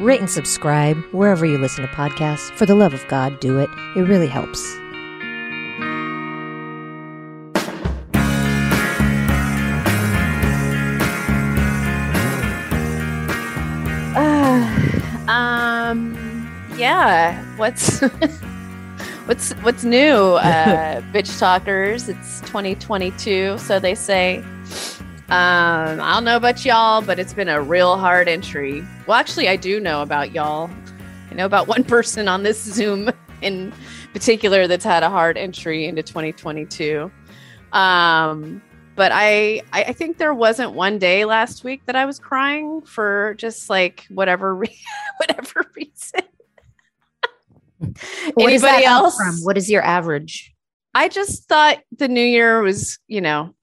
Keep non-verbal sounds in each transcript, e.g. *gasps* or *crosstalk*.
rate and subscribe wherever you listen to podcasts. For the love of God, do it. It really helps. Uh, um, yeah. What's *laughs* what's what's new, *laughs* uh, bitch talkers? It's 2022, so they say. Um, I don't know about y'all, but it's been a real hard entry. Well, actually, I do know about y'all. I know about one *laughs* person on this Zoom in particular that's had a hard entry into 2022. Um, but I, I think there wasn't one day last week that I was crying for just like whatever re- *laughs* whatever reason. What Anybody else? from? What is your average? I just thought the new year was, you know,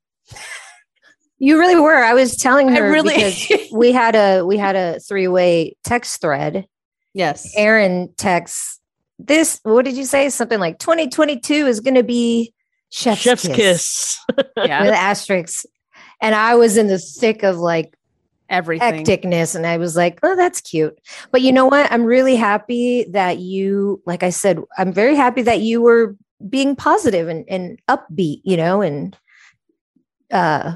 You really were. I was telling her really- because *laughs* we had a we had a three way text thread. yes. Erin texts this. What did you say? Something like 2022 is going to be chef's, Chef's kiss, kiss. *laughs* Yeah. with asterisks. And I was in the thick of like Everything. hecticness and i was like oh that's cute but you know what i'm really happy that you like i said i'm very happy that you were being positive and, and upbeat you know and uh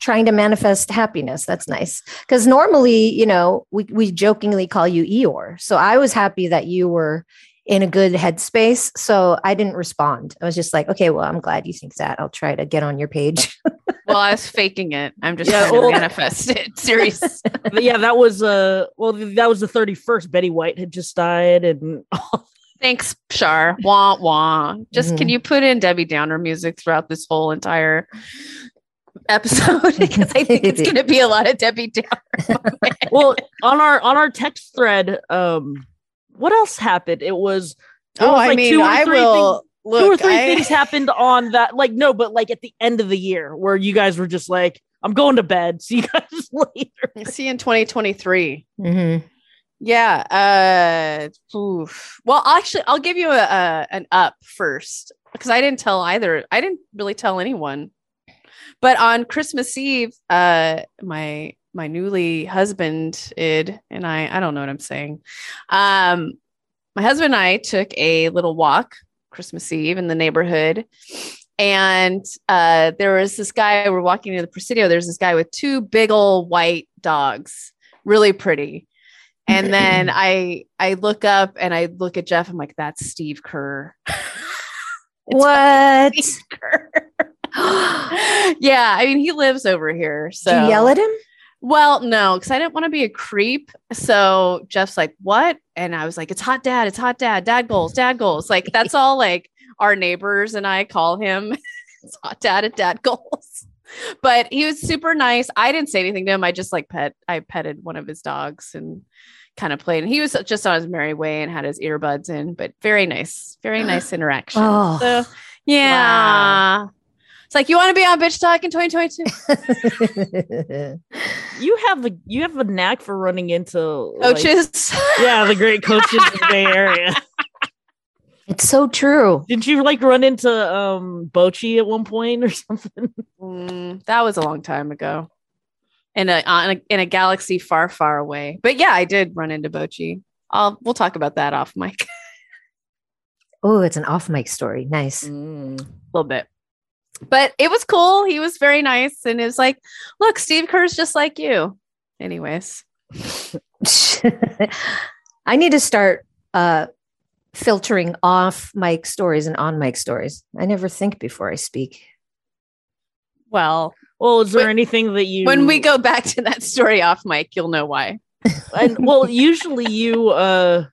trying to manifest happiness that's nice because normally you know we, we jokingly call you eeyore so i was happy that you were in a good headspace so i didn't respond i was just like okay well i'm glad you think that i'll try to get on your page *laughs* Well, I was faking it. I'm just Yeah, trying to well- manifest it. *laughs* Serious. *laughs* Yeah, that was uh well that was the 31st. Betty White had just died and Thanks, Shar. Wah wah. Just can Mhm. you put in Debbie Downer music throughout this whole entire episode? *laughs* because I think it's *laughs* gonna be a lot of Debbie Downer. *laughs* well on our on our text thread um what else happened? It was there oh, was, I like, mean, two or I three will look. two or three I- things happened on that like no but like at the end of the year where you guys were just like I'm going to bed. See you guys later. See you in 2023. Mhm. Yeah. Uh, oof. Well, actually, I'll give you a, a an up first because I didn't tell either. I didn't really tell anyone. But on Christmas Eve, uh, my my newly husband id and I I don't know what I'm saying. Um, my husband and I took a little walk Christmas Eve in the neighborhood. And uh, there was this guy, we're walking to the Presidio. There's this guy with two big old white dogs, really pretty. And then I I look up and I look at Jeff. I'm like, that's Steve Kerr. *laughs* What Steve Kerr. *gasps* yeah, I mean, he lives over here. So Did you yell at him well, no, because I didn't want to be a creep. So Jeff's like, "What?" And I was like, "It's hot, dad. It's hot, dad. Dad goals. Dad goals." Like that's all. Like our neighbors and I call him. *laughs* it's hot, dad, at dad goals. But he was super nice. I didn't say anything to him. I just like pet. I petted one of his dogs and kind of played. And he was just on his merry way and had his earbuds in. But very nice, very nice *gasps* interaction. Oh. So yeah. It's like you want to be on bitch talk in 2022. *laughs* You have a you have a knack for running into like- Coaches. yeah, the great coaches in the Bay Area. *laughs* it's so true Didn't you like run into um Bochy at one point or *laughs* something? Mm, that was a long time ago. In a, on a in a galaxy far, far away. But yeah, I did run into Bochy. I'll we'll talk about that off mic oh it's an off mic story nice a little bit. But it was cool. He was very nice and it was like, look, Steve Kerr's just like you. Anyways. *laughs* I need to start uh, filtering off mic stories and on mic stories. I never think before I speak. Well, Well, is there Wait, anything that you when we go back to that story off mic, you'll know why. *laughs* and well, usually you uh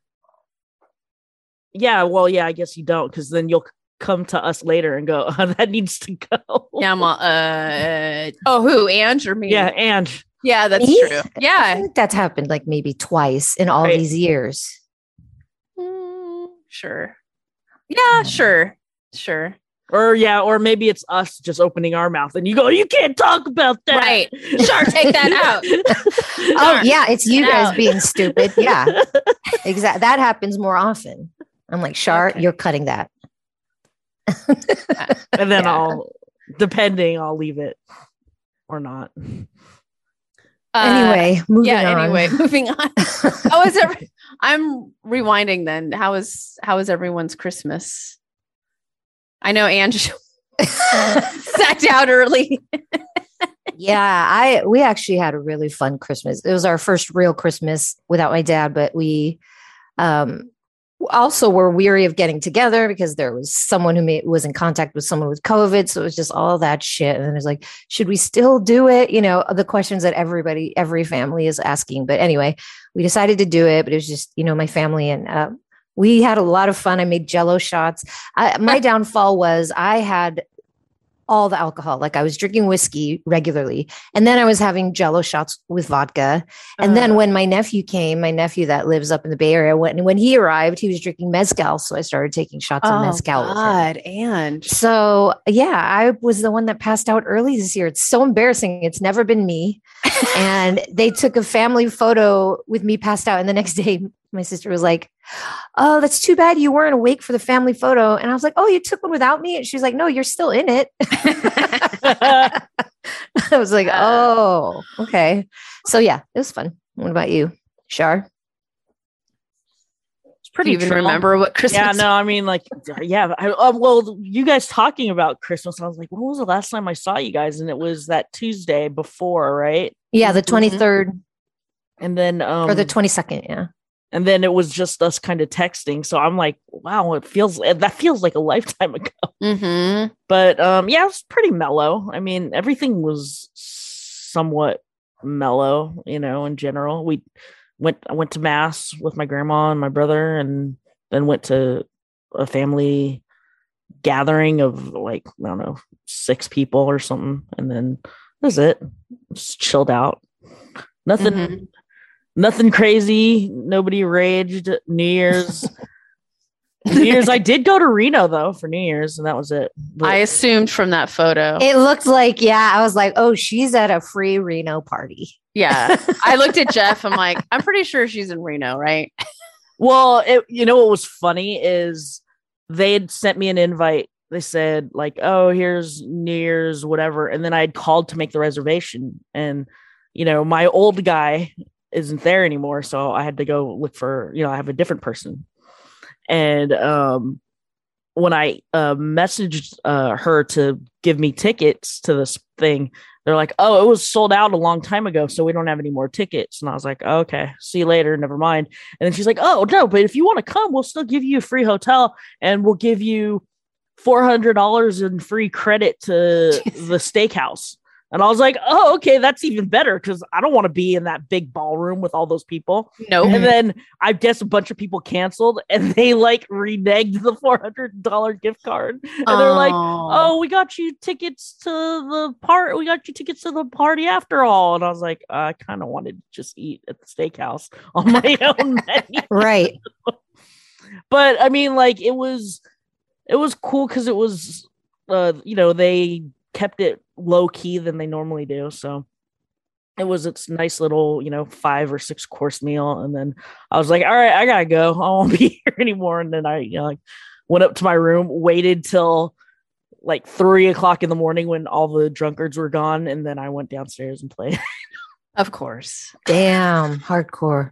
yeah, well, yeah, I guess you don't because then you'll come to us later and go, *laughs* oh, that needs to go. Yeah, I'm all, uh, oh, who? Ange or me? Yeah, and Yeah, that's Me? true. Yeah. feel like that's happened like maybe twice in all Right. these years. Mm, sure. Yeah, sure. Sure. Or yeah, or maybe it's us just opening our mouth and you go, you can't talk about that. Right. Sure, take that *laughs* out. *laughs* Oh yeah, it's you guys out. being stupid. Yeah, exactly. That happens more often. I'm like, Shar, Okay. you're cutting that. *laughs* and then Yeah. I'll depending, I'll leave it or not. Uh, anyway, moving yeah. on. Anyway, *laughs* moving on. How was every? I'm rewinding. Then how was how was everyone's Christmas? I know Ange *laughs* sat down early. yeah, I we actually had a really fun Christmas. It was our first real Christmas without my dad, but we um also we were weary of getting together because there was someone who made, was in contact with someone with COVID. So it was just all that shit. And then it was like, should we still do it? You know, the questions that everybody, every family is asking. But anyway, we decided to do it, but it was just, you know, my family and uh, we had a lot of fun. I made jello shots. I, my *laughs* downfall was I had all the alcohol. Like I was drinking whiskey regularly. And then I was having jello shots with vodka. And then Uh, when my nephew came, my nephew that lives up in the Bay Area, when when he arrived, he was drinking mezcal. So I started taking shots of oh mezcal with him. God, Ange. So yeah, I was the one that passed out early this year. It's so embarrassing. It's never been me. *laughs* and they took a family photo with me passed out. And the next day, my sister was like, Oh, that's too bad you weren't awake for the family photo. And I was like, Oh, you took one without me? And she's like, No, you're still in it. *laughs* I was like. Oh, okay. So yeah, it was fun. What about you, Shar? It's Do pretty you even chill. remember what Christmas? Yeah, no, I mean, like, yeah. I, uh, well, you guys talking about Christmas, I was like, when was the last time I saw you guys? And it was that Tuesday before, right? Yeah, the Mhm. 23rd And then, um, or the 22nd. Yeah. And then it was just us kind of texting. So I'm like, wow, it feels that feels like a lifetime *laughs* ago. Mm-hmm. But um, yeah, it was pretty mellow. I mean, everything was somewhat mellow, you know, in general. We went I went to mass with my grandma and my brother, and then went to a family gathering of like I don't know six people or something, and then that's it. Just chilled out. Nothing, Mhm. Nothing crazy. Nobody raged. New Year's. *laughs* New Year's, I did go to Reno though for New Year's, and that was it. But- I assumed from that photo. It looked like, yeah, I was like, oh, she's at a free Reno party. yeah. *laughs* I looked at Jeff. I'm like, I'm pretty sure she's in Reno, right? Well, it, you know what was funny is they had sent me an invite. They said like, "Oh, here's New Year's, whatever," and then I had called to make the reservation, and you know, my old guy isn't there anymore, so I had to go look for. You know, I have a different person, and um, when I uh, messaged uh, her to give me tickets to this thing, they're like, "Oh, it was sold out a long time ago, so we don't have any more tickets." And I was like, "Okay, see you later. Never mind." And then she's like, "Oh no, but if you want to come, we'll still give you a free hotel, and we'll give you four hundred dollars in free credit to *laughs* the steakhouse." And I was like, "Oh, okay, that's even better because I don't want to be in that big ballroom with all those people." Nope. And then I guess a bunch of people canceled, and *laughs* they like reneged the four hundred dollar gift card, and they're like, "Oh, we got you tickets to the part. We got you tickets to the party after all." And I was like, "I kind of wanted to just eat at the steakhouse *laughs* on my own *laughs* menu." Right. but I mean, like it was, it was cool because it was, uh, you know, they kept it low key than they normally do. So it was its nice little, you know, five or six course meal, and then I was like, all right, I gotta go. I won't *laughs* be here anymore. And then I, you know, like went up to my room, waited till like three o'clock in the morning when all the drunkards were gone, and then I went downstairs and played. *laughs* of course. Damn. Hardcore.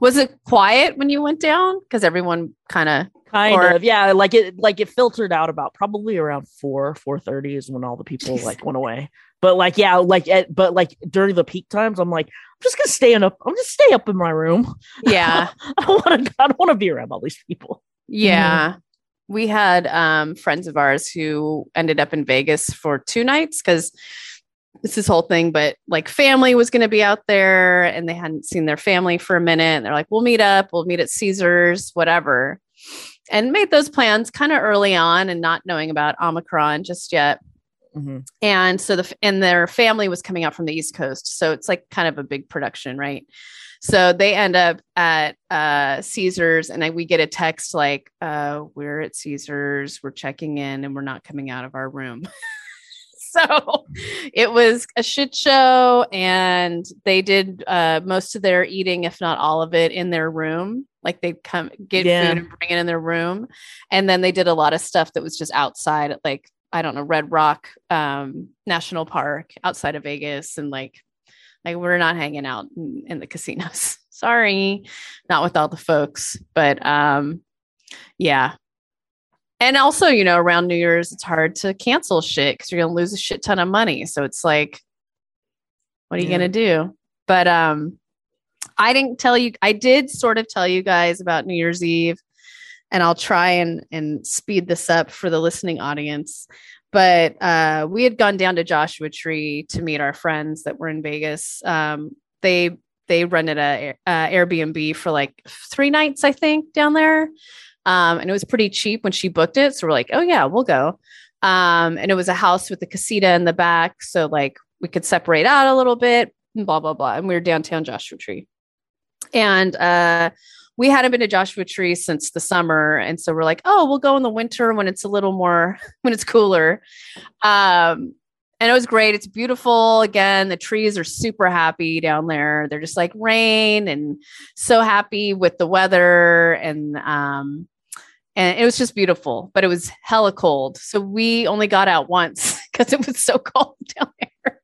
Was it quiet when you went down? Because everyone kind of kind Or- of yeah like it like it filtered out about probably around 4 4.30 is when all the people like went away but like yeah like at, but like during the peak times i'm like i'm just gonna stay in up i'm just stay up in my room *laughs* yeah. i don't want to i don't want to be around all these people Yeah. We had um, friends of ours who ended up in Vegas for two nights because it's this whole thing, but like family was going to be out there and they hadn't seen their family for a minute. And they're like, we'll meet up, we'll meet at Caesars, whatever. And made those plans kind of early on and not knowing about Omicron just yet. Mhm. And so the and their family was coming out from the East Coast. So it's like kind of a big production, right? So they end up at uh, Caesars, and I, we get a text like, uh, "We're at Caesars. We're checking in, and we're not coming out of our room." *laughs* *laughs* so it was a shit show, and they did uh, most of their eating, if not all of it, in their room. Like they'd come get Yeah. food and bring it in their room, and then they did a lot of stuff that was just outside, at, like I don't know, Red Rock um, National Park outside of Vegas, and like like we're not hanging out in, in the casinos. *laughs* Sorry, not with all the folks, but um, yeah. And also, you know, around New Year's, it's hard to cancel shit because you're gonna lose a shit ton of money. So it's like, what are you Yeah. gonna do? But um, I didn't tell you. I did sort of tell you guys about New Year's Eve, and I'll try and and speed this up for the listening audience. But uh, we had gone down to Joshua Tree to meet our friends that were in Vegas. Um, they they rented a, uh Airbnb for like three nights, I think, down there. Um, and it was pretty cheap when she booked it. So we're like, oh yeah, we'll go. Um, and it was a house with a casita in the back, so like we could separate out a little bit, and blah blah blah. And we were downtown Joshua Tree, and uh, we hadn't been to Joshua Tree since the summer, and so we're like, oh, we'll go in the winter when it's a little more *laughs* when it's cooler. Um, and it was great. It's beautiful. Again, the trees are super happy down there. They're just like rain and so happy with the weather and um and it was just beautiful, but it was hella cold. So we only got out once *laughs* because it was so cold *laughs* down there.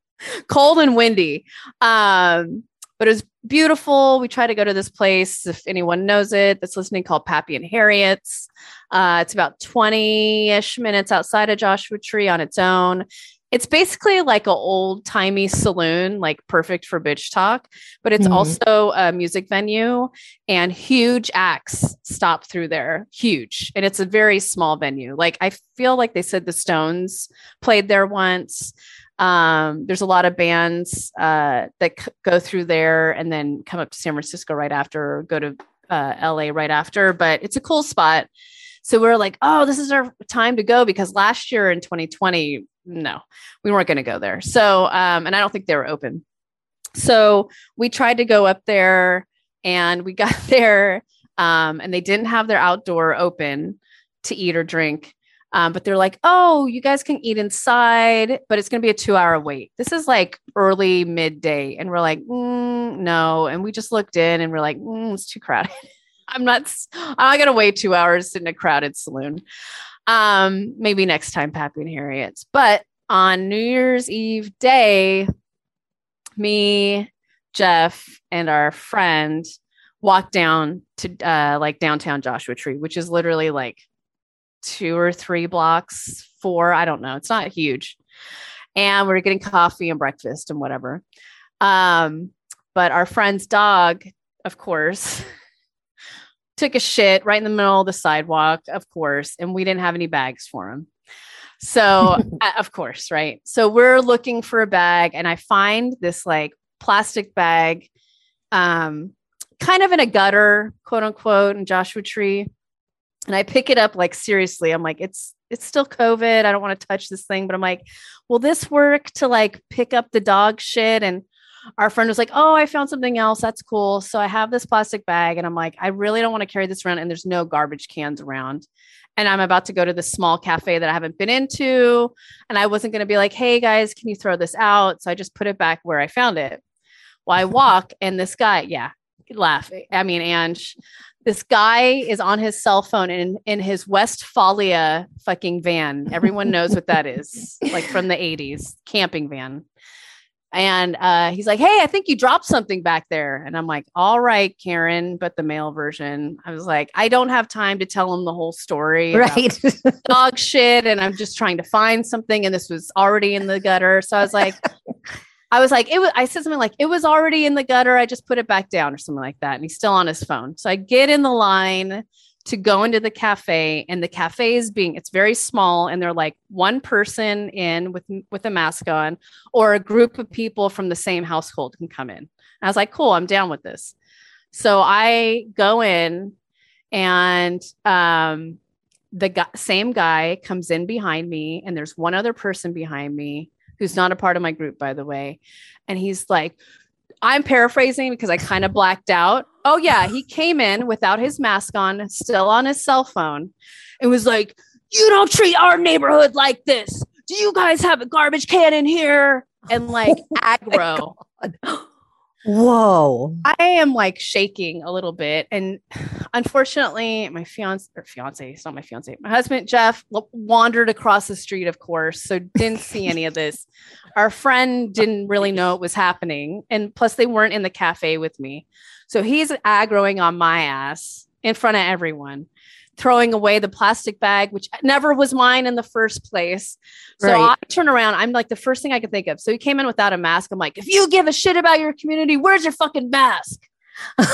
cold and windy. Um but it was beautiful. We try to go to this place, if anyone knows it, that's listening called Pappy and Harriet's. Uh, it's about 20 ish minutes outside of Joshua Tree on its own. It's basically like an old timey saloon, like perfect for bitch talk, but it's Mhm. also a music venue and huge acts stop through there. Huge. And it's a very small venue. Like I feel like they said the Stones played there once. Um, there's a lot of bands uh, that c- go through there and then come up to San Francisco right after, or go to uh, LA right after. But it's a cool spot. So we are like, oh, this is our time to go because last year in 2020, no, we weren't going to go there. So, um, and I don't think they were open. So we tried to go up there and we *laughs* got there um, and they didn't have their outdoor open to eat or drink. Um, but they're like, oh, you guys can eat inside, but it's going to be a two hour wait. This is like early midday. And we're like, mm, no. And we just looked in and we're like, mm, it's too crowded. *laughs* I'm not, not going to wait two hours in a crowded saloon. Um, maybe next time, Pappy and Harriet's. But on New Year's Eve day, me, Jeff, and our friend walked down to uh, like downtown Joshua Tree, which is literally like two or three blocks, four. I don't know. It's not huge. And we are getting coffee and breakfast and whatever. Um, but our friend's dog, of course, *laughs* took a shit right in the middle of the sidewalk, of course, and we didn't have any bags for him. So, *laughs* uh, of course, right? So we're looking for a bag, and I find this like plastic bag, um, kind of in a gutter, quote unquote, in Joshua Tree. And I pick it up like seriously. I'm like, it's it's still COVID. I don't want to touch this thing, but I'm like, will this work to like pick up the dog shit? And our friend was like, Oh, I found something else. That's cool. So I have this plastic bag, and I'm like, I really don't want to carry this around, and there's no garbage cans around. And I'm about to go to this small cafe that I haven't been into. And I wasn't going to be like, Hey guys, can you throw this out? So I just put it back where I found it. Well, I walk, and this guy, yeah, laugh. I mean, Ange, this guy is on his cell phone in in his Westfalia fucking van. Everyone knows what that is, like from the 80s camping van. And uh, he's like, Hey, I think you dropped something back there. And I'm like, All right, Karen, but the male version. I was like, I don't have time to tell him the whole story. right. *laughs* dog shit and I'm just trying to find something and this was already in the gutter. So I was like, I was like, it was, I said something like, it was already in the gutter. I just put it back down or something like that. And he's still on his phone. So I get in the line to go into the cafe and the cafe is being, it's very small and they're like one person in with, with a mask on or a group of people from the same household can come in. I was like, cool, I'm down with this. So I go in and, um, the guy, same guy comes in behind me and there's one other person behind me who's not a part of my group by the way and he's like I'm paraphrasing because I kind of blacked out. Oh yeah, he came in without his mask on, still on his cell phone, and was like, "You don't treat our neighborhood like this. Do you guys have a garbage can in here?" And like *laughs* oh aggro. Whoa. I am like shaking a little bit. And unfortunately, my fiance or fiance, it's not my fiance, my husband Jeff wandered across the street, of course, so didn't see any of this. Our friend didn't really know it was happening. And plus, they weren't in the cafe with me. So he's aggroing on my ass in front of everyone, throwing away the plastic bag, which never was mine in the first place. So Right. I turn around. I'm like the first thing I could think of. So he came in without a mask. I'm like, if you give a shit about your community, where's your fucking mask? *laughs*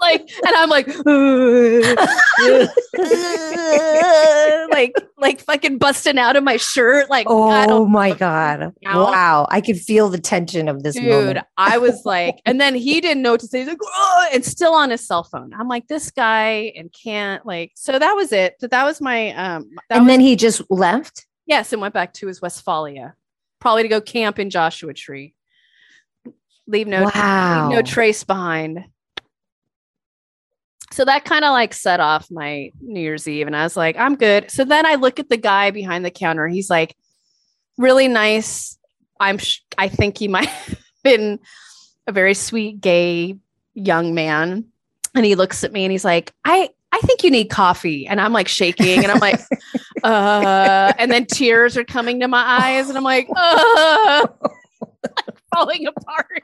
Like, and I'm like, *laughs* like, like fucking busting out of my shirt. Like, oh my God. Ow. Wow. I could feel the tension of this dude moment. i was *laughs* like and then he didn't know what to say he's like oh, and still on his cell phone i'm like this guy and can't like so that was it so that was my um that And was, then he just left. yes and went back to his westfalia probably to go camp in joshua tree leave no wow. leave no trace behind. So that kind of like set off my new year's eve and i was like i'm good. So then i look at the guy behind the counter he's like really nice. I'm sh- i think he *laughs* might have been a very sweet gay young man. And he looks at me and he's like i i think you need coffee. And i'm like shaking and i'm like *laughs* uh and then tears are coming to my eyes and i'm like uh *laughs* falling apart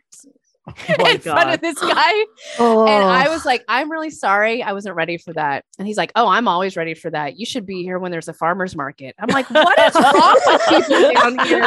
Oh my in front of this guy *gasps* oh. and I was like, I'm really sorry. I wasn't ready for that. And he's like, Oh, I'm always ready for that. You should be here when there's a farmer's market. I'm like, What is *laughs* wrong with you down here?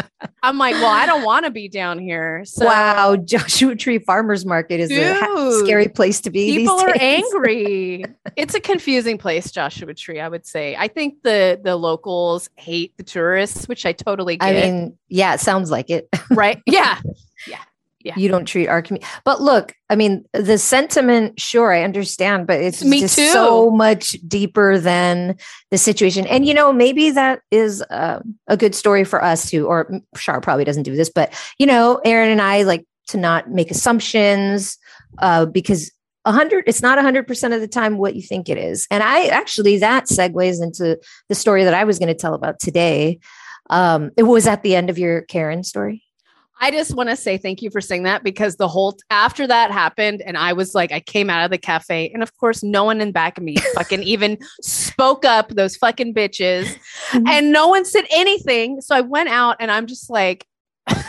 *laughs* I'm like, Well, I don't *laughs* want to be down here. So wow. Joshua Tree Farmers Market is a scary place to be. people are angry. *laughs* it's a confusing place, Joshua Tree, I would say. I think the the locals hate the tourists, which I totally get. I mean, yeah, it sounds like it. right? Yeah. *laughs* Yeah. You don't treat our community. But look, I mean, the sentiment, sure, I understand, but it's Me just too. so much deeper than the situation. And, you know, maybe that is uh, a good story for us to, or Shar probably doesn't do this, but, you know, Erin and I like to not make assumptions uh, because a hundred, it's not a hundred percent of the time what you think it is. And I actually, that segues into the story that I was going to tell about today. Um, it was at the end of your Karen story. I just want to say thank you for saying that because the whole after that happened, and I was like, I came out of the cafe, and of course, no one in back of me *laughs* fucking even spoke up. Those fucking bitches, Mm-hmm. and no one said anything. So I went out, and I'm just like, *laughs* I'm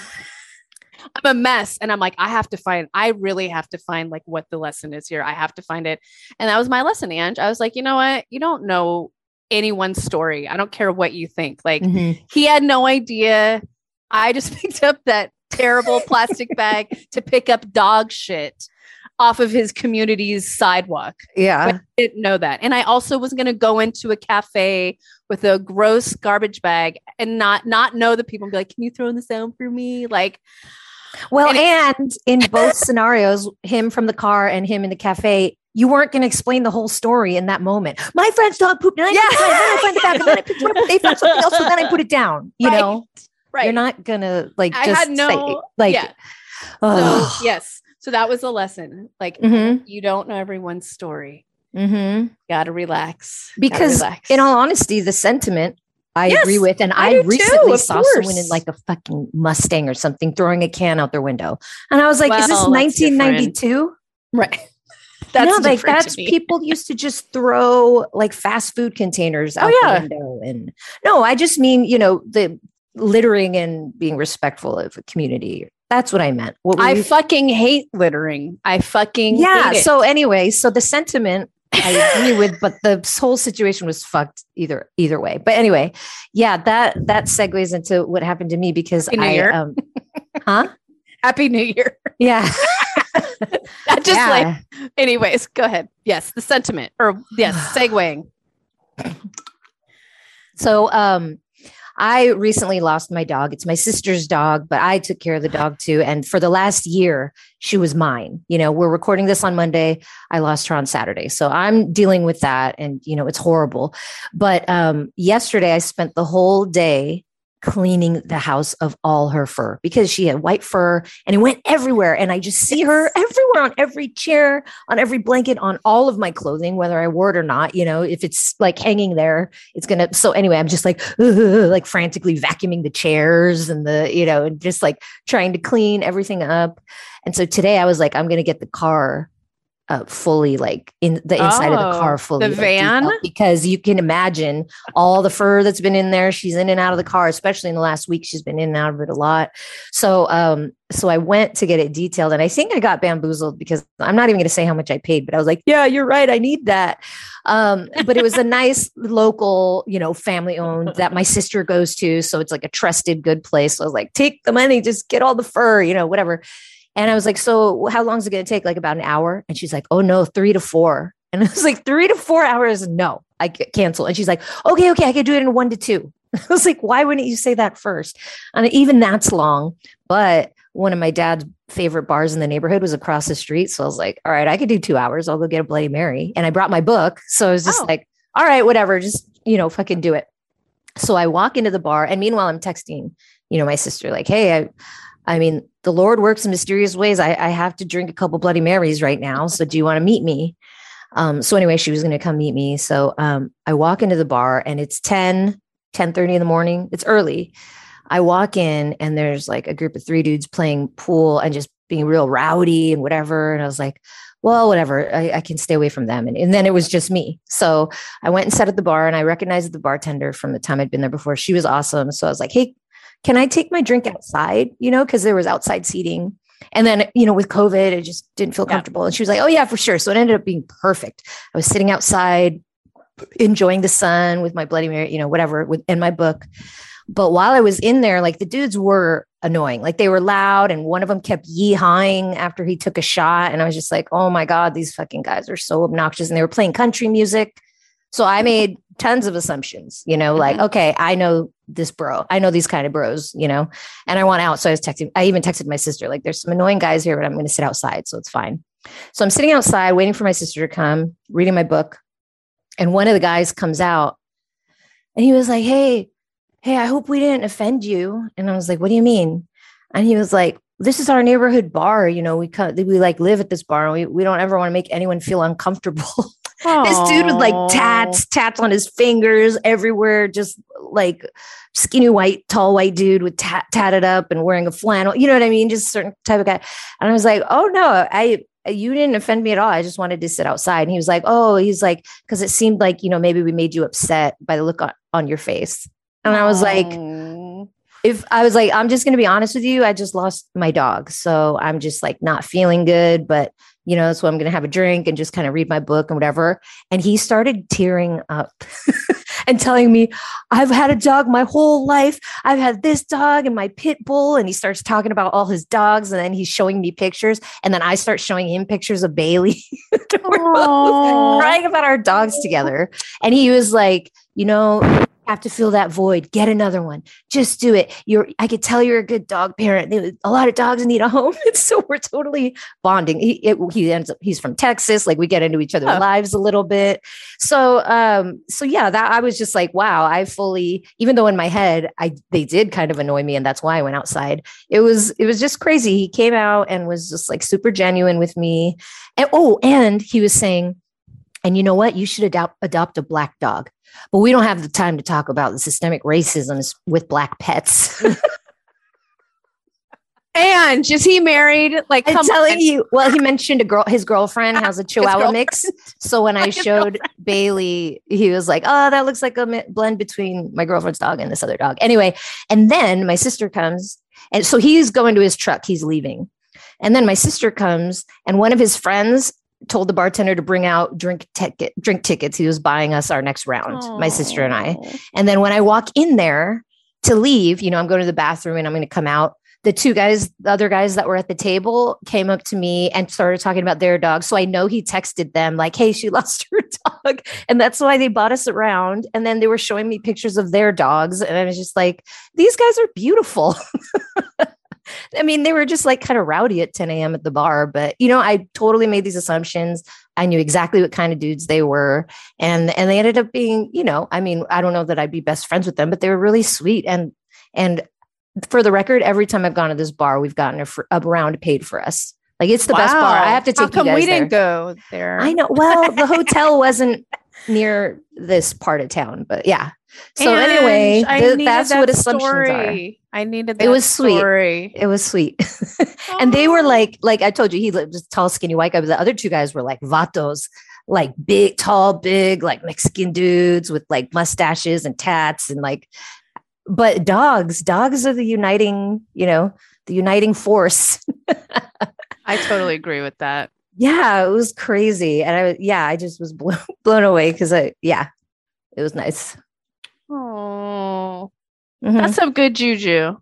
a mess, and I'm like, I have to find. I really have to find like what the lesson is here. I have to find it, and that was my lesson, Ange. I was like, you know what? You don't know anyone's story. I don't care what you think. Like Mhm. he had no idea. I just *laughs* picked up that terrible *laughs* plastic bag to pick up dog shit off of his community's sidewalk. Yeah. I didn't know that. And I also was going to go into a cafe with a gross garbage bag and not not know the people and be like, "Can you throw in the down for me?" Like, Well, And and in *laughs* both scenarios, him from the car and him in the cafe, you weren't going to explain the whole story in that moment. My friend's dog pooped, and I, Yeah. picked it up, and then I find the bag, and then I picked it up. They found something else, and then I put it down. You Right. know, right? you're not gonna like I had no- say like, yeah. oh, So, yes. So that was a lesson. Like, Mhm. you don't know everyone's story. mhm. Got to relax. Gotta because relax. in all honesty, the sentiment. I Yes, agree with, and I I, too, recently of saw someone in like a fucking Mustang or something throwing a can out their window, and I was like, "Is this Well, 1992?" right. *laughs* That's no, like that's people used to just throw like fast food containers out Oh, yeah. the window. And no, I just mean, you know, the littering and being respectful of a community. That's what I meant. What I you- fucking hate littering. I fucking yeah. hate it. So anyway, so the sentiment I agree with, but the *laughs* whole situation was fucked either either way. But anyway, yeah, that that segues into what happened to me because Happy New I Year. um huh? Happy New Year. Yeah. *laughs* I just yeah. like, anyways, go ahead. Yes, the sentiment, or yes, *sighs* segueing. So um I recently lost my dog. It's my sister's dog, but I took care of the dog too. And for the last year, she was mine. You know, we're recording this on Monday. I lost her on Saturday. So I'm dealing with that. And, you know, it's horrible. But um, yesterday, I spent the whole day cleaning the house of all her fur because she had white fur and it went everywhere. And I just see her everywhere on every chair, on every blanket, on all of my clothing, whether I wore it or not. You know, if it's like hanging there, it's gonna. So anyway, I'm just like, *laughs* like frantically vacuuming the chairs and the, you know, and just like trying to clean everything up. And so today I was like, I'm gonna get the car uh, fully like in the inside of the Oh, car fully the van? because you can imagine all the fur that's been in there she's in and out of the car especially in the last week she's been in and out of it a lot. So um so i went to get it detailed and i think i got bamboozled because i'm not even going to say how much i paid but i was like yeah you're right i need that. Um but it was a *laughs* nice local you know family owned that my sister goes to so it's like a trusted good place. So i was like take the money just get all the fur you know whatever and I was like, so how long is it going to take? Like about an hour? And she's like, oh no, three to four. *laughs* And I was like, three to four hours? No, I cancel. And she's like, okay, okay, I could do it in one to two. *laughs* I was like, why wouldn't you say that first? And even that's long. But one of my dad's favorite bars in the neighborhood was across the street. So I was like, all right, I could do two hours. I'll go get a Bloody Mary. And I brought my book. So I was just Oh. like, all right, whatever, just, you know, fucking do it. So I walk into the bar. And meanwhile, I'm texting, you know, my sister, like, hey, I, I mean, the Lord works in mysterious ways. I, I have to drink a couple Bloody Marys right now. So do you want to meet me? Um, so anyway, she was going to come meet me. So um, I walk into the bar and it's 10, 10 30 in the morning. It's early. I walk in and there's like a group of three dudes playing pool and just being real rowdy and whatever. And I was like, well, whatever, I, I can stay away from them. And, and then it was just me. So I went and sat at the bar and I recognized the bartender from the time I'd been there before. She was awesome. So I was like, hey, can I take my drink outside? You know, because there was outside seating. And then, you know, with COVID, I just didn't feel Yeah. comfortable. And she was like, oh, yeah, for sure. So it ended up being perfect. I was sitting outside, enjoying the sun with my Bloody Mary, you know, whatever, with in my book. But while I was in there, like the dudes were annoying. Like they were loud, and one of them kept yeehawing after he took a shot. And I was just like, oh my God, these fucking guys are so obnoxious. And they were playing country music. So I made tons of assumptions, you know, like, mm-hmm. okay, I know this bro. I know these kind of bros, you know, and I want out. So I was texting, I even texted my sister, like, there's some annoying guys here, but I'm going to sit outside. So it's fine. So I'm sitting outside waiting for my sister to come, reading my book. And one of the guys comes out and he was like, Hey, hey, I hope we didn't offend you. And I was like, What do you mean? And he was like, this is our neighborhood bar. You know, we come, we like live at this bar. And we, we don't ever want to make anyone feel uncomfortable. *laughs* This dude with like tats, tats on his fingers everywhere, just like skinny white, tall white dude with tat, tatted up and wearing a flannel. You know what I mean? Just a certain type of guy. And I was like, oh no, I you didn't offend me at all. I just wanted to sit outside. And he was like, oh, he's like, because it seemed like you know maybe we made you upset by the look on, on your face. And I was like, if I was like, I'm just going to be honest with you, I just lost my dog. So I'm just like not feeling good, but you know, so I'm going to have a drink and just kind of read my book and whatever. And he started tearing up *laughs* and telling me, I've had a dog my whole life. I've had this dog and my pit bull. And he starts talking about all his dogs. And then he's showing me pictures. And then I start showing him pictures of Bailey. *laughs* Crying about our dogs together. And he was like, you know, have to fill that void. Get another one. Just do it. You're I could tell you're a good dog parent. A lot of dogs need a home. *laughs* So we're totally bonding. He it, he ends up he's from Texas. Like we get into each other's Huh. lives a little bit. So um so yeah, that I was just like, wow, I fully even though in my head I they did kind of annoy me and that's why I went outside. It was it was just crazy. He came out and was just like super genuine with me. And oh, and he was saying, and you know what? You should adopt adopt a black dog. But we don't have the time to talk about the systemic racism with black pets. *laughs* And is he married? Like, I'm telling on. you. Well, he mentioned a girl. His girlfriend has a *laughs* Chihuahua mix. *laughs* So when I showed Bailey, he was like, "Oh, that looks like a blend between my girlfriend's dog and this other dog." Anyway, and then my sister comes, and so he's going to his truck. He's leaving, and then my sister comes, and one of his friends told the bartender to bring out drink ticket drink tickets. He was buying us our next round. My sister and I. And then when I walk in there to leave, you know, I'm going to the bathroom and I'm going to come out. The two guys, the other guys that were at the table came up to me and started talking about their dog. So I know he texted them like, hey, she *laughs* lost her dog. And that's why they bought us around. And then they were showing me pictures of their dogs. And I was just like, these guys are beautiful. *laughs* I mean, they were just like kind of rowdy at 10 a.m. at the bar, but you know, I totally made these assumptions. I knew exactly what kind of dudes they were. And and they ended up being, you know, I mean, I don't know that I'd be best friends with them, but they were really sweet. And And for the record, every time I've gone to this bar, we've gotten a, fr- a round paid for us. Like it's the best bar. I have to take How come you guys we didn't go there? I know. Well, the hotel *laughs* wasn't near this part of town, but yeah. So And anyway, th- that's that what assumptions are. story. I needed It was sweet. It was sweet. *laughs* and they were Oh. like, like I told you, he was tall, skinny white guy, but the other two guys were like vatos, like big, tall, big, like Mexican dudes with like mustaches and tats and like, but dogs, dogs are the uniting, you know, the uniting force. *laughs* I totally agree with that. yeah, it was crazy. And I, was- yeah, I just was blown, *laughs* blown away because I, yeah, it was nice. Oh, Mhm. that's some good juju.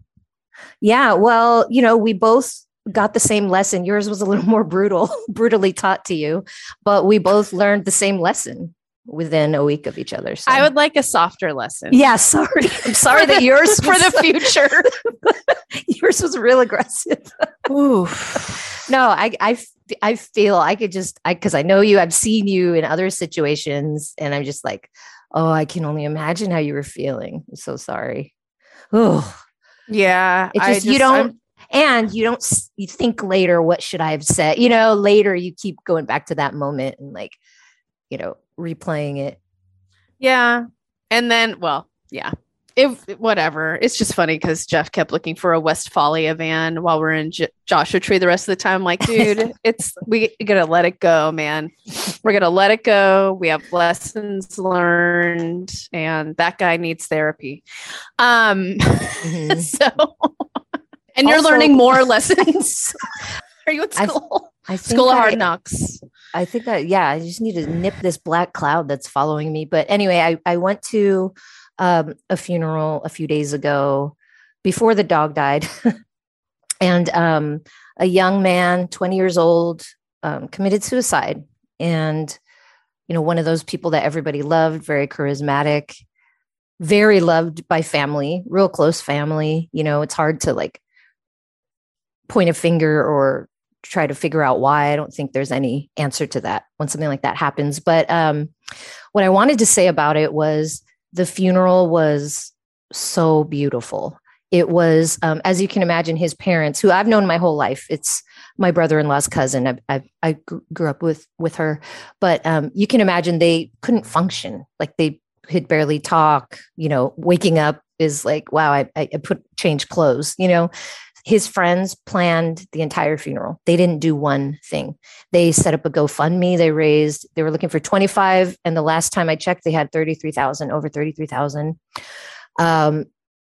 Yeah, well, you know, we both got the same lesson. Yours was a little *laughs* more brutal, brutally taught to you, but we both learned the same lesson within a week of each other. So. I would like a softer lesson. Yeah, sorry. *laughs* I'm sorry that yours for the *laughs* future. yours was real aggressive. Oof. No, I I I feel I could just I because I know you. I've seen you in other situations, and I'm just like, oh, I can only imagine how you were feeling. I'm so sorry. Oh, Yeah. It I just, you I'm- don't and you don't you think later what should i have said you know later you keep going back to that moment and like you know replaying it Yeah. And then, well, yeah. If whatever, it's just funny because Jeff kept looking for a Westfalia van while we're in J- Joshua Tree the rest of the time. I'm like, dude, *laughs* it's we gotta let it go, man. We're gonna let it go. We have lessons learned, and that guy needs therapy. Um, Mhm. *laughs* so, and you're Also- learning more lessons. *laughs* *laughs* Are you at school? i think School of I- Hard Knocks. I think that yeah, I just need to nip this black cloud that's following me. But anyway, I I went to um, a funeral a few days ago before the dog died, and um, a young man, twenty years old, um, committed suicide, and you know one of those people that everybody loved, very charismatic, very loved by family, real close family. You know, it's hard to like point a finger or try to figure out why. I don't think there's any answer to that when something like that happens. But um, what I wanted to say about it was the funeral was so beautiful. It was, um, as you can imagine, his parents, who I've known my whole life. It's my brother-in-law's cousin. I, I, I grew up with with her, but um, you can imagine they couldn't function. Like they could barely talk. You know, waking up is like, wow, I, I put change clothes. You know, his friends planned the entire funeral. They didn't do one thing. They set up a GoFundMe. They raised, they were looking for 25. And the last time I checked, they had 33,000, over 33,000. Um,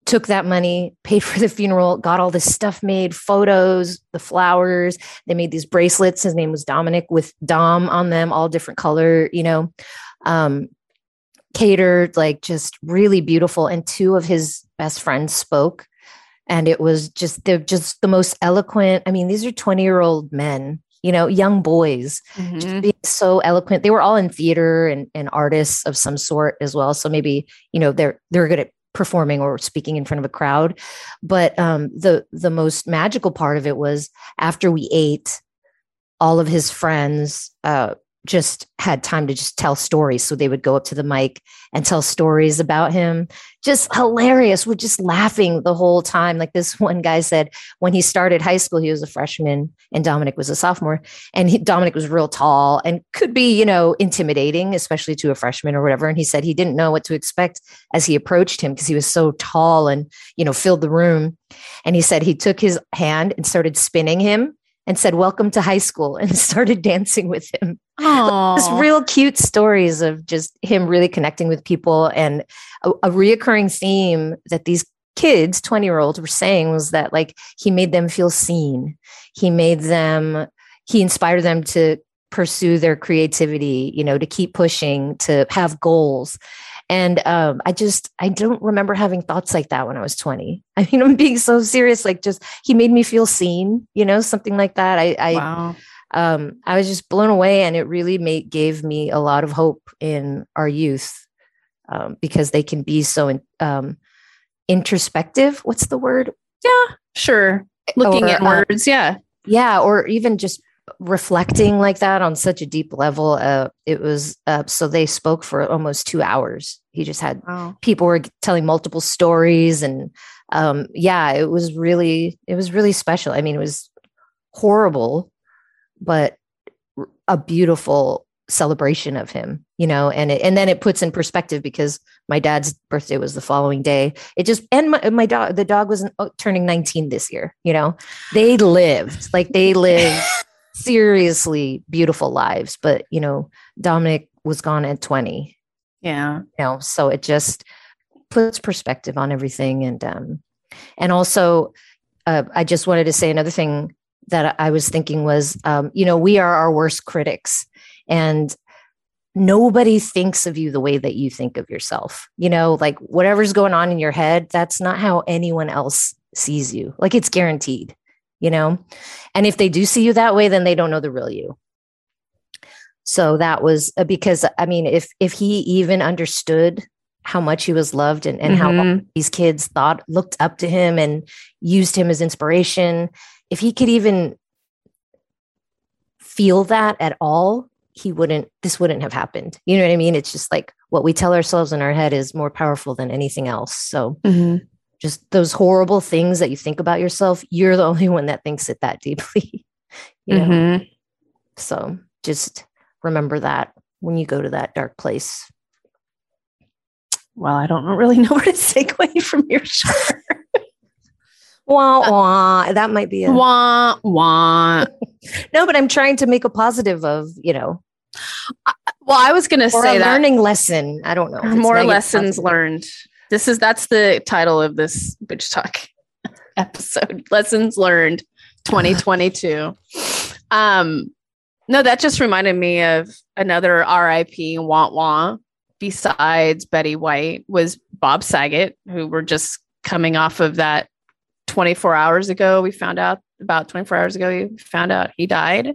took that money, paid for the funeral, got all this stuff made, photos, the flowers. They made these bracelets. His name was Dominic with Dom on them, all different color, you know. Um, catered, like just really beautiful. And two of his best friends spoke and it was just they're just the most eloquent i mean these are 20 year old men you know young boys Mhm. just being so eloquent they were all in theater and, and artists of some sort as well so maybe you know they're they're good at performing or speaking in front of a crowd. But um the the most magical part of it was after we ate all of his friends uh just had time to just tell stories so they would go up to the mic and tell stories about him just hilarious. We're just laughing the whole time. Like this *laughs* one guy said, when he started high school, he was a freshman and Dominic was a sophomore. And he, Dominic was real tall and could be, you know, intimidating, especially to a freshman or whatever. And he said he didn't know what to expect as he approached him because he was so tall and, you know, filled the room. And he said he took his hand and started spinning him and said, Welcome to high school, and *laughs* started dancing with him. *laughs* Just real cute stories of just him really connecting with people. And a, a reoccurring theme that these kids 20 year olds were saying was that like he made them feel seen. He made them he inspired them to pursue their creativity you know to keep pushing to have goals and um, i just i don't remember having thoughts like that when i was 20 *laughs* i mean i'm being so serious like just he made me feel seen you know something like that i i wow. um, I was just blown away, and it really made, gave me a lot of hope in our youth um, because they can be so in, um, introspective. What's the word? Yeah, sure. Looking Or, at uh, words. Yeah. Yeah, or even just reflecting like that on such a deep level. Uh, it was uh, so they spoke for almost two hours. He just had Wow. people were telling multiple stories and um, yeah, it was really, it was really special. I mean, it was horrible, but a beautiful celebration of him, you know, and it, and then it puts in perspective because my dad's birthday was the following day. It just and my, my dog, the dog was oh, turning 19 this year, you know. They lived like they *laughs* lived seriously beautiful lives, but you know, Dominic was gone at 20, Yeah. you know, so it just puts perspective on everything and um and also uh, I just wanted to say another thing that I was thinking was, um, you know, we are our worst critics, and nobody thinks of you the way that you think of yourself. You know, like whatever's going on in your head, that's not how anyone else sees you. Like it's guaranteed, you know? And if they do see you that way, then they don't know the real you. So that was uh, because I mean, if if he even understood how much he was loved and, and how Mhm. these kids thought looked up to him and used him as inspiration, if he could even feel that at all, he wouldn't this wouldn't have happened. You know what I mean? It's just like what we tell ourselves in our head is more powerful than anything else. So Mhm. Just those horrible things that you think about yourself, you're the *laughs* only one that thinks it that deeply. *laughs* you know? Mhm. So just remember that when you go to that dark place. Well, I don't really know *laughs* where to segue from your show. Wah, wah. That might be a wah wah. no, but I'm trying to make a positive of, you know, Well, I was going to say a that learning lesson. I don't know. more lessons positive. learned. This is that's the title of this bitch talk *laughs* episode. Lessons learned 2022. *laughs* um no, that just reminded me of another RIP want want besides Betty White was Bob Saget, who were just coming off of that 24 hours ago. We found out about 24 hours ago, we found out he died.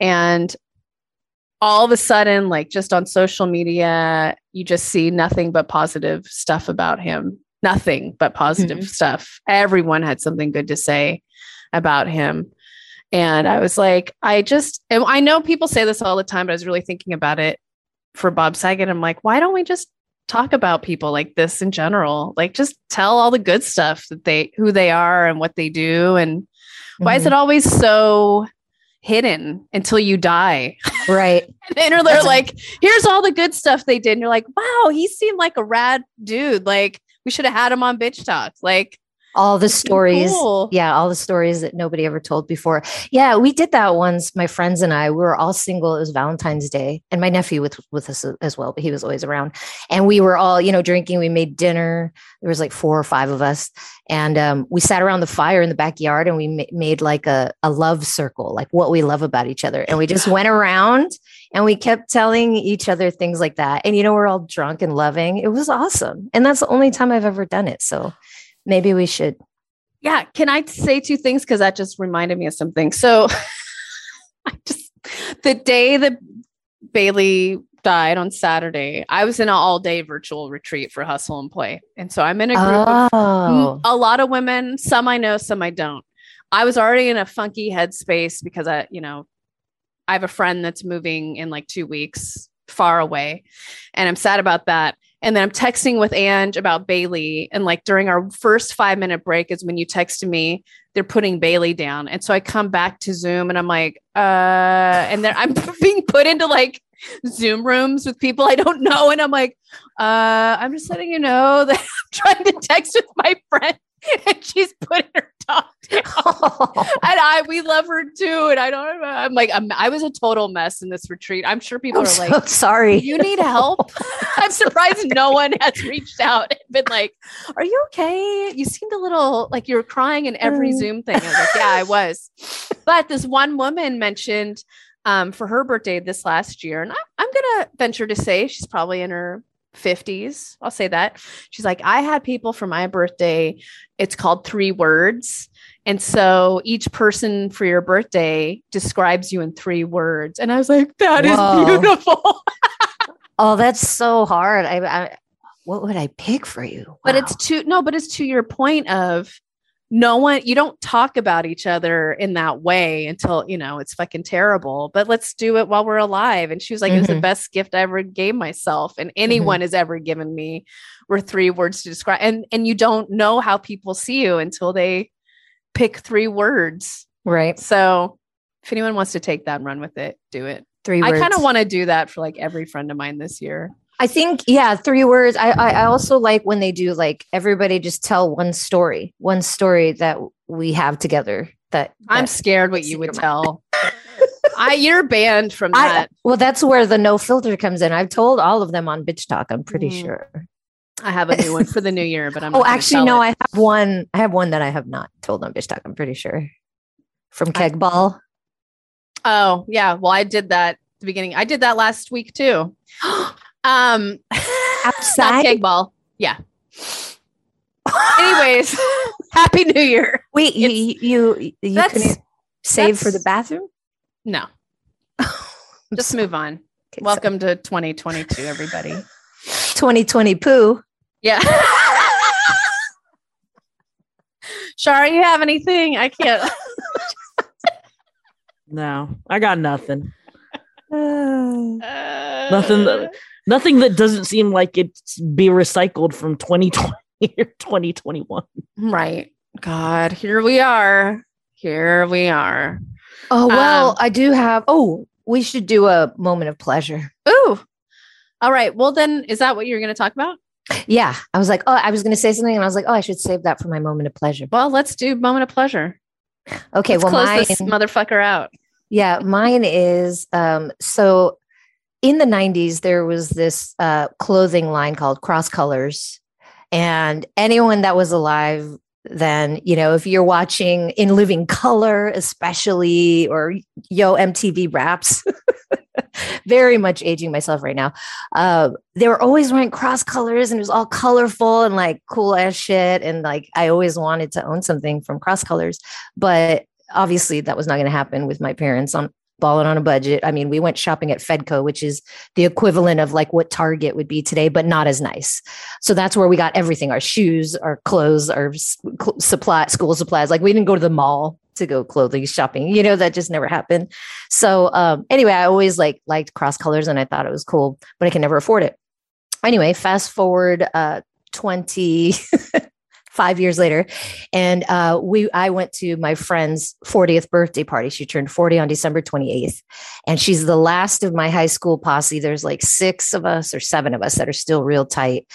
And all of a sudden, like just on social media, you just see nothing but positive stuff about him. Nothing but positive stuff. Everyone had something good to say about him. And I was like, I just, I know people say this all the time, but I was really thinking about it for Bob Saget. I'm like, why don't we just talk about people like this in general? Like, just tell all the good stuff that they, who they are and what they do. And why is Mhm. it always so hidden until you die? right? *laughs* And then they're like, here's all the good stuff they did. And you're like, wow, he seemed like a rad dude. Like, we should have had him on Bitch Talk. Like, All the stories. cool. Yeah, all the stories that nobody ever told before. Yeah, we did that once. My friends and I, we were all single. It was Valentine's Day, and my nephew with with us as well, but he was always around. And we were all, you know, drinking. We made dinner. There was like four or five of us, and um, we sat around the fire in the backyard, and we ma- made like a a love circle, like what we love about each other, and we just went around. And we kept telling each other things like that. And, you know, we're all drunk and loving. It was awesome. And that's the only time I've ever done it. So maybe we should Yeah. Can I say two things? Because that just reminded me of something. So *laughs* I just, the day that Bailey died on Saturday, I was in an all day virtual retreat for Hustle and Play. And so I'm in a group of Oh, Mm, a lot of women some i know some i don't i was already in a funky headspace because i you know i have a friend that's moving in like two weeks far away. And i'm sad about that. And then i'm texting with ange about bailey. And like during our first five minute break is when you texted me they're putting bailey down. And so i come back to zoom and i'm like uh and then i'm *laughs* being put into like zoom rooms with people i don't know. And i'm like uh i'm just letting you know *laughs* that I'm trying to text with my friend *laughs* and she's putting her dog *laughs* down. And I, we love her too. And I don't, I'm like, I'm, I was a total mess in this retreat. I'm sure people I'm are so like, *laughs* sorry. you need help. I'm surprised no one has reached out and been like, are you okay? You seemed a little like you were crying in every Mm. Zoom thing. I was like, yeah, I was. But this one woman mentioned um, for her birthday this last year, and I, I'm going to venture to say she's probably in her 50s. I'll say that. She's like, I had people for my birthday. It's called three words. And so each person for your birthday describes you in three words. And I was like, that is Whoa. beautiful. *laughs* oh, that's so hard. I, I what would I pick for you? But it's to no, but it's to your point of no one you don't talk about each other in that way until you know it's fucking terrible but let's do it while we're alive. And she was like it was the Mhm. best gift i ever gave myself and anyone has ever given me were three words to describe. And and you don't know how people see you until they pick three words. Right. so if anyone wants to take that and run with it do it. Three i kind of want to do that for like every friend of mine this year I think, yeah, three words. I, I I also like when they do like everybody just tell one story, one story that we have together. That, i'm scared what you would tell *laughs* i you're banned from I- that well, that's where the no filter comes in. I've told all of them on Bitch Talk. I'm pretty Mm. sure. I have a new one for the new *laughs* year, but I'm Oh, actually, no. it. I have one. I have one that I have not told on Bitch Talk. I'm pretty sure from I- Keg Ball. Oh, yeah. Well, I did that at the beginning. I did that last week too. *gasps* *gasps* Um, *laughs* Outside? keg ball. Yeah. Anyways, *laughs* happy New Year. Wait, you you you, you couldn't save for the bathroom? No, *laughs* just move on. Okay, so Welcome to 2022, everybody. 2020 poo. Yeah. Shara, you have anything? I can't. No, I got nothing. Uh, *sighs* Nothing that- Nothing that doesn't seem like it's be recycled from 2020 or 2021. Right. God, here we are. Here we are. oh well, Um, I do have. Oh, we should do a moment of pleasure. Ooh. All right. Well, then, is that what you're going to talk about? Yeah, I was like, oh, I was going to say something, and I was like, oh, I should save that for my moment of pleasure. Well, let's do moment of pleasure. Okay, Let's well, close mine, this motherfucker out. yeah, mine is um, so. In the '90s, there was this uh, clothing line called Cross Colors, and anyone that was alive then, you know, if you're watching In Living Color, especially, or Yo MTV Raps. *laughs* Very much aging myself right now. Uh, they were always wearing cross colors and it was all colorful and like cool ass shit. And like I always wanted to own something from cross colors, but obviously that was not going to happen with my parents on balling on a budget. I mean, we went shopping at Fedco, which is the equivalent of like what Target would be today, but not as nice. So that's where we got everything: our shoes, our clothes, our supply, school supplies. Like we didn't go to the mall to go clothing shopping. You know, that just never happened. So um, anyway, I always like liked cross colors, and I thought it was cool, but I can never afford it. Anyway, fast forward uh, twenty. *laughs* Five years later, and uh, we I went to my friend's 40th birthday party. She turned 40 on December 28th, and she's the last of my high school posse. There's like six of us or seven of us that are still real tight.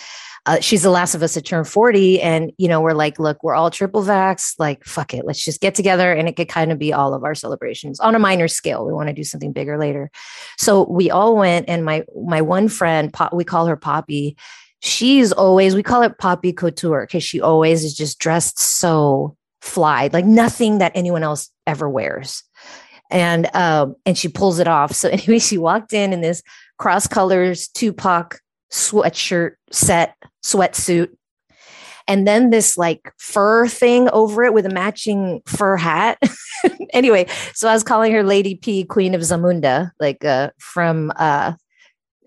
Uh, she's the last of us to turn 40. And, you know, we're like, look, we're all triple vax. Like, fuck it. Let's just get together. And it could kind of be all of our celebrations on a minor scale. We want to do something bigger later. So we all went. And my, my one friend, we call her Poppy. She's always, we call it Poppy Couture because she always is just dressed so fly, like nothing that anyone else ever wears. And um and she pulls it off. So *laughs* anyway she walked in in this cross colors tupac sweatshirt set sweatsuit. And then this like fur thing over it with a matching fur hat. *laughs* Anyway so i was calling her lady p queen of zamunda like uh from uh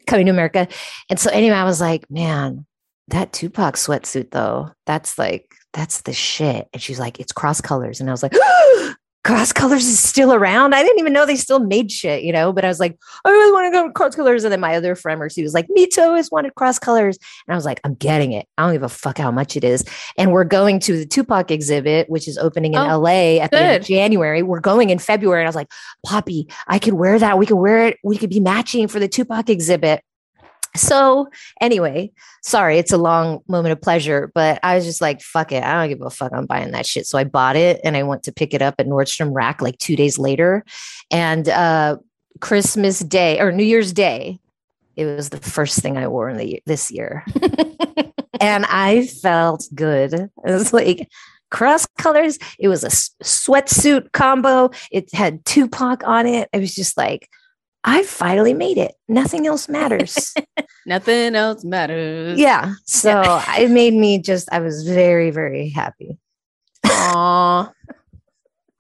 coming to america. And so anyway i was like man that tupac sweatsuit though that's like that's the shit. And she's like it's cross colors. And i was like *gasps* cross colors is still around. I didn't even know they still made shit, you know. But I was like, I really want to go with cross colors. And then my other friend, she was like, me too. I always wanted cross colors. And I was like, I'm getting it. I don't give a fuck how much it is. And we're going to the Tupac exhibit, which is opening in Oh, LA at the end of. January. We're going in February. And I was like, Poppy, I could wear that. We could wear it. We could be matching for the Tupac exhibit. So anyway, sorry, it's a long moment of pleasure, but I was just like, fuck it. I don't give a fuck. I'm buying that shit. So I bought it and I went to pick it up at Nordstrom Rack like two days later. And uh Christmas Day or New Year's Day, it was the first thing I wore in the this year. *laughs* and I felt good. It was like cross colors. It was a sweatsuit combo. It had Tupac on it. It was just like, I finally made it. Nothing else matters. *laughs* Nothing else matters. yeah. So *laughs* it made me just, I was very, very happy. Aw.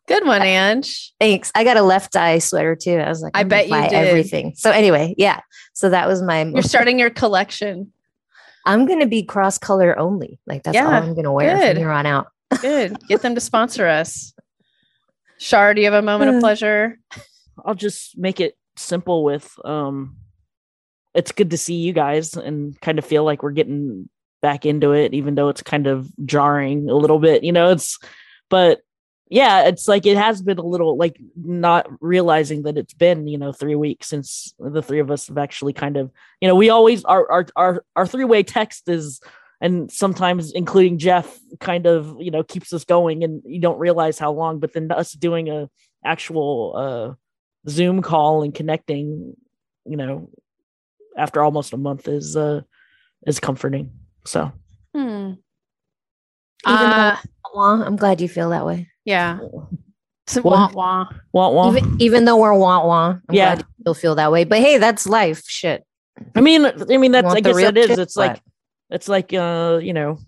Good one, *laughs* Ange. Thanks. I got a left eye sweater too. I was like, I bet you did. everything. So anyway, yeah. So that was my. You're starting your collection. I'm gonna be cross color only. Like that's all I'm gonna wear good. from here on out. Good. Get them to sponsor us. Shar, do you have a moment of Uh. pleasure? I'll just make it simple with um it's good to see you guys and kind of feel like we're getting back into it even though it's kind of jarring a little bit you know it's but yeah it's like it has been a little like not realizing that it's been you know 3 weeks since the three of us have actually kind of you know we always our our our, our three-way text is and sometimes including Jeff kind of you know keeps us going and you don't realize how long but then us doing a actual uh Zoom call and connecting, you know, after almost a month is uh is comforting. So Hmm. Uh, Wah, I'm glad you feel that way. yeah. So, What? wah, wah. wah, wah. Even, even though we're wah wah, I'm Yeah. glad you'll feel that way. But hey, that's life. Shit. I mean I mean that's Want I the guess real that is shit? it's like it's like uh you know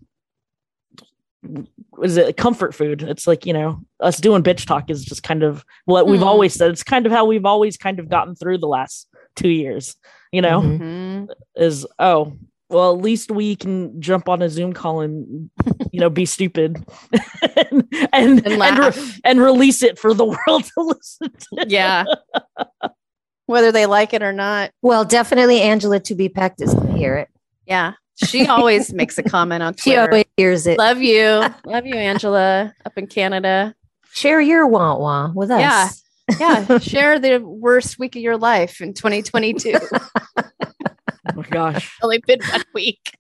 is it a comfort food? It's like, you know, us doing bitch talk is just kind of what we've Hmm. always said. It's kind of how we've always kind of gotten through the last two years, you know, Mhm. Mhm. is oh well at least we can jump on a zoom call and you know be stupid *laughs* and and, And and, re- and release it for the *laughs* world to listen to yeah. *laughs* Whether they like it or not. Well, definitely Angela to be pecked is gonna hear it. Yeah. She always makes a comment on *laughs* She always hears it. Love you. *laughs* Love you, Angela, up in Canada. Share your wah wah with us. Yeah. Yeah. *laughs* Share the worst week of your life in 2022. oh my gosh Only been one week.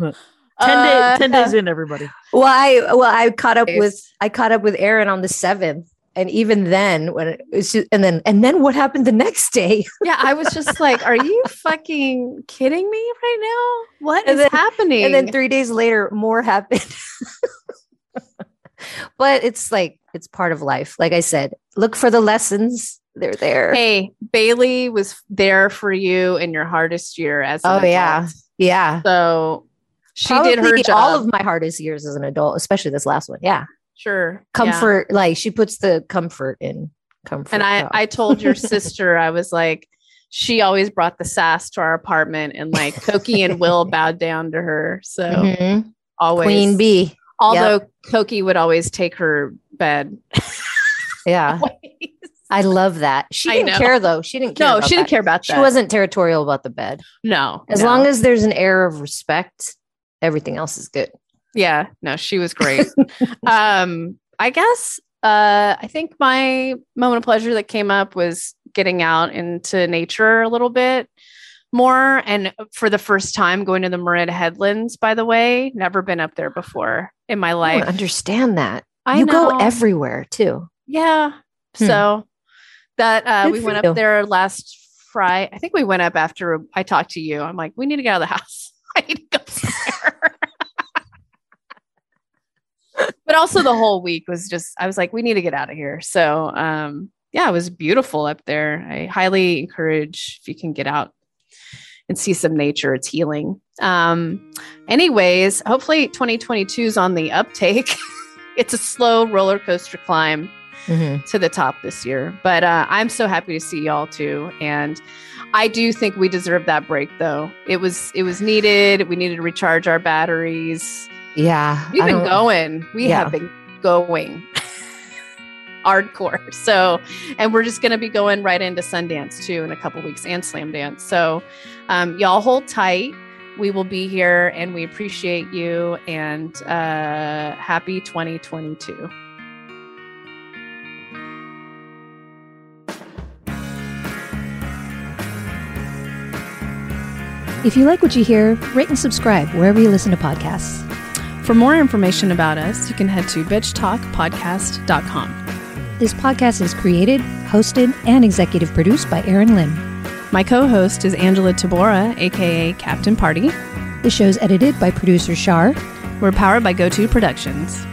10, Uh, 10 days in everybody well, I well I caught up with I caught up with Erin on the seventh, and even then when it was just, and then and then what happened the next day? *laughs* Yeah, I was just like, are you fucking kidding me right now? What And is then- happening? And then three days later, more happened. *laughs* but it's like it's part of life. Like I said, look for the lessons. They're there. hey, Bailey was there for you in your hardest year as an Oh, adult. yeah. Yeah. So she did her job. all of my hardest years as an adult, especially this last one. Yeah. Sure. Yeah. Comfort, like she puts the comfort in comfort. And I. I told your *laughs* sister, I was like, she always brought the sass to our apartment, and like Koki and Will *laughs* bowed down to her. So Mhm. always, Queen Bee. although Koki would always take her bed. *laughs* Yeah. I love that. She I didn't know. care though. She didn't care. no, she didn't that. care about that. She wasn't territorial about the bed. No, As no. long as there's an air of respect, everything else is good. Yeah no she was great *laughs* um i guess uh i think my moment of pleasure that came up was getting out into nature a little bit more and for the first time going to the Marin headlands by the way never been up there before in my life don't understand that. I you go everywhere too. yeah Hmm. so that uh we went you. up there last friday i think we went up after i talked to you i'm like we need to get out of the *laughs* house i need to go somewhere but also the whole week was just i was like we need to get out of here so um yeah it was beautiful up there i highly encourage if you can get out and see some nature it's healing um anyways hopefully 2022 is on the uptake *laughs* it's a slow roller coaster climb Mhm. to the top this year. But uh, I'm so happy to see y'all too, and I do think we deserve that break. Though it was it was needed. We needed to recharge our batteries. Yeah. We've been going. We Yeah. have been going hardcore. So, and we're just going to be going right into Sundance too in a couple weeks and Slamdance. So, um, y'all hold tight. We will be here, and we appreciate you. And uh, happy 2022. If you like what you hear, rate and subscribe wherever you listen to podcasts. For more information about us, you can head to bitchtalkpodcast.com. This podcast is created, hosted, and executive produced by Erin Lim. My co host is Angela Tabora, aka Captain Party. The show's edited by producer Shar. We're powered by GoTo Productions.